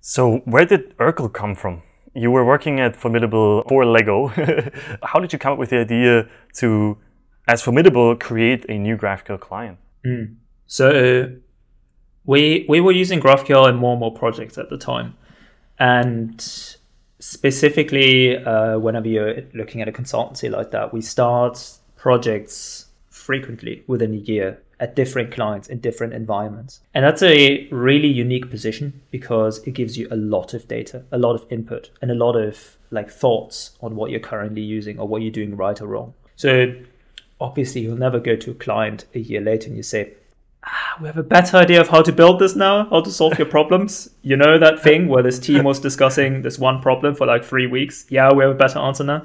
So, where did Urql come from? You were working at Formidable for Lego. How did you come up with the idea to, as Formidable, create a new GraphQL client? Mm. So, we we were using GraphQL in more and more projects at the time, and specifically, uh, whenever you're looking at a consultancy like that, we start projects frequently within a year at different clients in different environments. And that's a really unique position because it gives you a lot of data, a lot of input, and a lot of like thoughts on what you're currently using or what you're doing right or wrong. So obviously you'll never go to a client a year later and you say, ah, we have a better idea of how to build this now, how to solve your problems. You know that thing where this team was discussing this one problem for like three weeks? Yeah, we have a better answer now.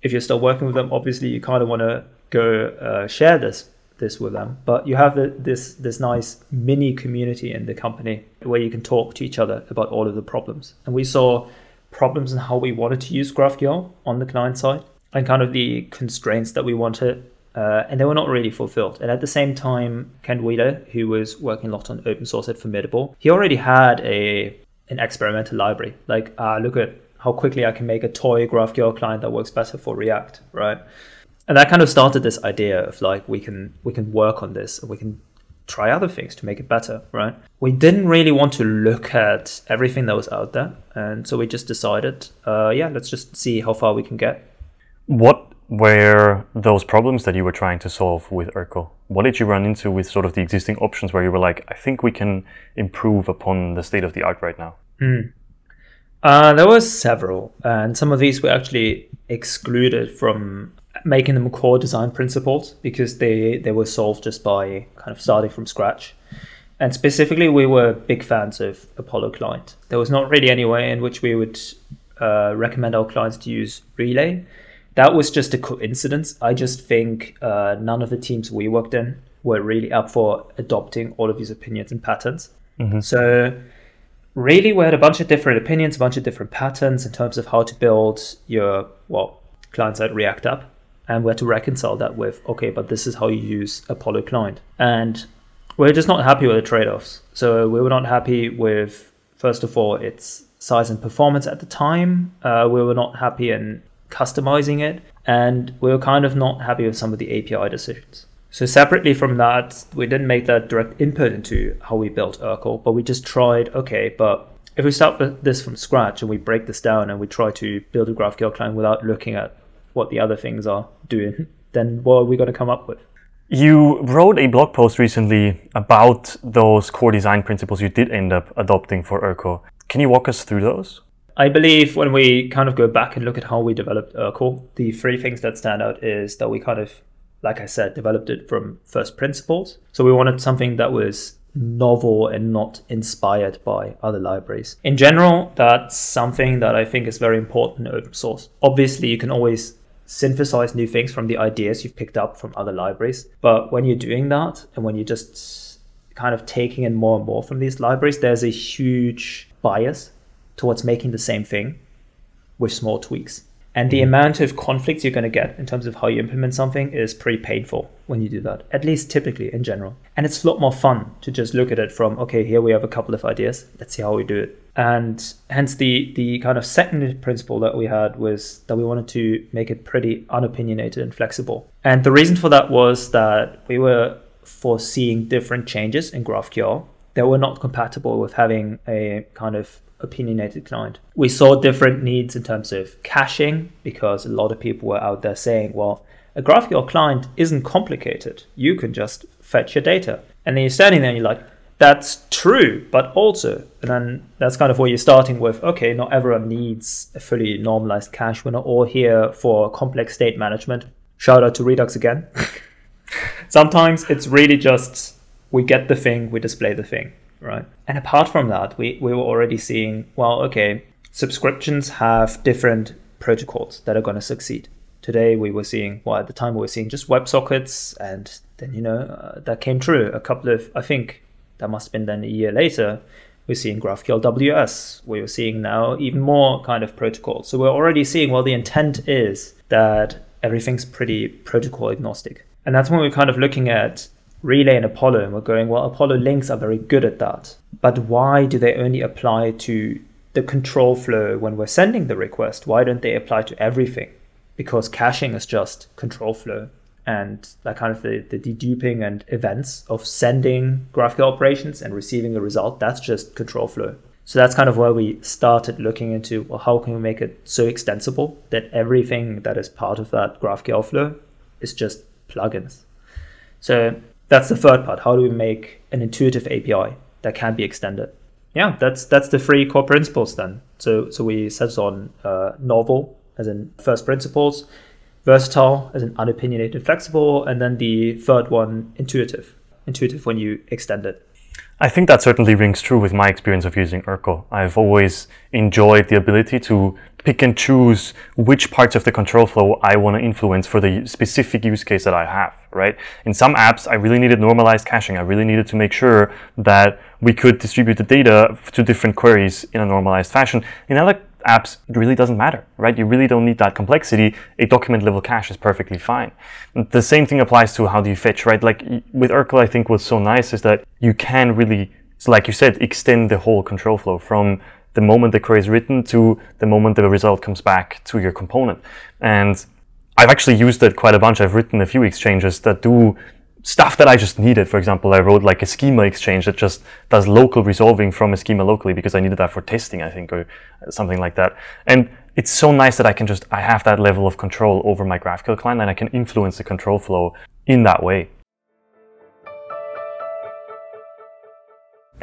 If you're still working with them, obviously you kind of want to go uh, share this this with them. But you have the, this this nice mini community in the company where you can talk to each other about all of the problems. And we saw problems in how we wanted to use GraphQL on the client side and kind of the constraints that we wanted. Uh, and they were not really fulfilled. And at the same time, Ken Wheeler, who was working a lot on open source at Formidable, he already had a an experimental library. Like, uh, look at how quickly I can make a toy GraphQL client that works better for React, right? And that kind of started this idea of like we can we can work on this and we can try other things to make it better right we didn't really want to look at everything that was out there and so we just decided uh, yeah let's just see how far we can get what were those problems that you were trying to solve with Urql? What did you run into with sort of the existing options where you were like, I think we can improve upon the state of the art right now? Mm. Uh, there were several, and some of these were actually excluded from making them core design principles because they, they were solved just by kind of starting from scratch. And specifically, we were big fans of Apollo Client. There was not really any way in which we would uh, recommend our clients to use Relay. That was just a coincidence. I just think uh, none of the teams we worked in were really up for adopting all of these opinions and patterns. Mm-hmm. So, really, we had a bunch of different opinions, a bunch of different patterns in terms of how to build your, well, client side React app and we had to reconcile that with okay but this is how you use apollo client. And we're just not happy with the trade-offs. So we were not happy with first of all its size and performance at the time. Uh, we were not happy in customizing it. And we were kind of not happy with some of the api decisions. So separately from that we didn't make that direct input into how we built urql but we just tried okay but if we start this from scratch and we break this down and we try to build a GraphQL client without looking at what the other things are doing, then what are we going to come up with? You wrote a blog post recently about those core design principles you did end up adopting for Urql. Can you walk us through those? I believe when we kind of go back and look at how we developed Urql, the three things that stand out is that we kind of, like I said, developed it from first principles. So we wanted something that was novel and not inspired by other libraries. In general, that's something that I think is very important in open source. Obviously, you can always synthesize new things from the ideas you've picked up from other libraries. But when you're doing that and when you're just kind of taking in more and more from these libraries, there's a huge bias towards making the same thing with small tweaks. And the mm-hmm. amount of conflicts you're going to get in terms of how you implement something is pretty painful when you do that, at least typically in general. And it's a lot more fun to just look at it from, okay, here we have a couple of ideas, let's see how we do it. And hence the the kind of second principle that we had was that we wanted to make it pretty unopinionated and flexible. And the reason for that was that we were foreseeing different changes in GraphQL that were not compatible with having a kind of opinionated client. We saw different needs in terms of caching because a lot of people were out there saying, well, a GraphQL client isn't complicated. You can just fetch your data. And then you're standing there and you're like, that's true, but also, and then that's kind of where you're starting with, okay, not everyone needs a fully normalized cache. We're not all here for complex state management. Shout out to Redux again. Sometimes it's really just we get the thing, we display the thing right? And apart from that, we, we were already seeing, well, okay, subscriptions have different protocols that are going to succeed. Today we were seeing, well, at the time we were seeing just WebSockets, and then, you know, uh, that came true. A couple of, I think that must have been then a year later, we're seeing GraphQL WS. We were seeing now even more kind of protocols. So we're already seeing, well, the intent is that everything's pretty protocol agnostic. And that's when we're kind of looking at Relay and Apollo, and we're going, well, Apollo links are very good at that. But why do they only apply to the control flow when we're sending the request, why don't they apply to everything? Because caching is just control flow and that kind of the, the deduping and events of sending GraphQL operations and receiving a result, that's just control flow. So that's kind of where we started looking into well, how can we make it so extensible that everything that is part of that GraphQL flow is just plugins. So that's the third part. How do we make an intuitive API that can be extended? Yeah, that's that's the three core principles then. So so we set on uh, novel as in first principles, versatile as in unopinionated, flexible, and then the third one intuitive. Intuitive when you extend it. I think that certainly rings true with my experience of using Urql. I've always enjoyed the ability to pick and choose which parts of the control flow I want to influence for the specific use case that I have, right? In some apps, I really needed normalized caching. I really needed to make sure that we could distribute the data to different queries in a normalized fashion. In other apps, it really doesn't matter, right? You really don't need that complexity. A document level cache is perfectly fine. The same thing applies to how do you fetch, right? Like with Urql, I think what's so nice is that you can really, like you said, extend the whole control flow from the moment the query is written to the moment the result comes back to your component. And I've actually used it quite a bunch. I've written a few exchanges that do stuff that I just needed. For example, I wrote like a schema exchange that just does local resolving from a schema locally because I needed that for testing, I think, or something like that. And it's so nice that I can just, I have that level of control over my GraphQL client and I can influence the control flow in that way.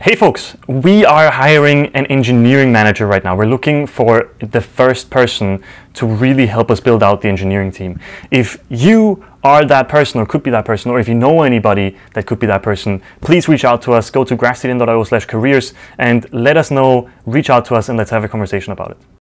Hey folks, we are hiring an engineering manager right now. We're looking for the first person to really help us build out the engineering team. If you are that person or could be that person, or if you know anybody that could be that person, please reach out to us. Go to graphcdn.io slash careers and let us know, reach out to us and let's have a conversation about it.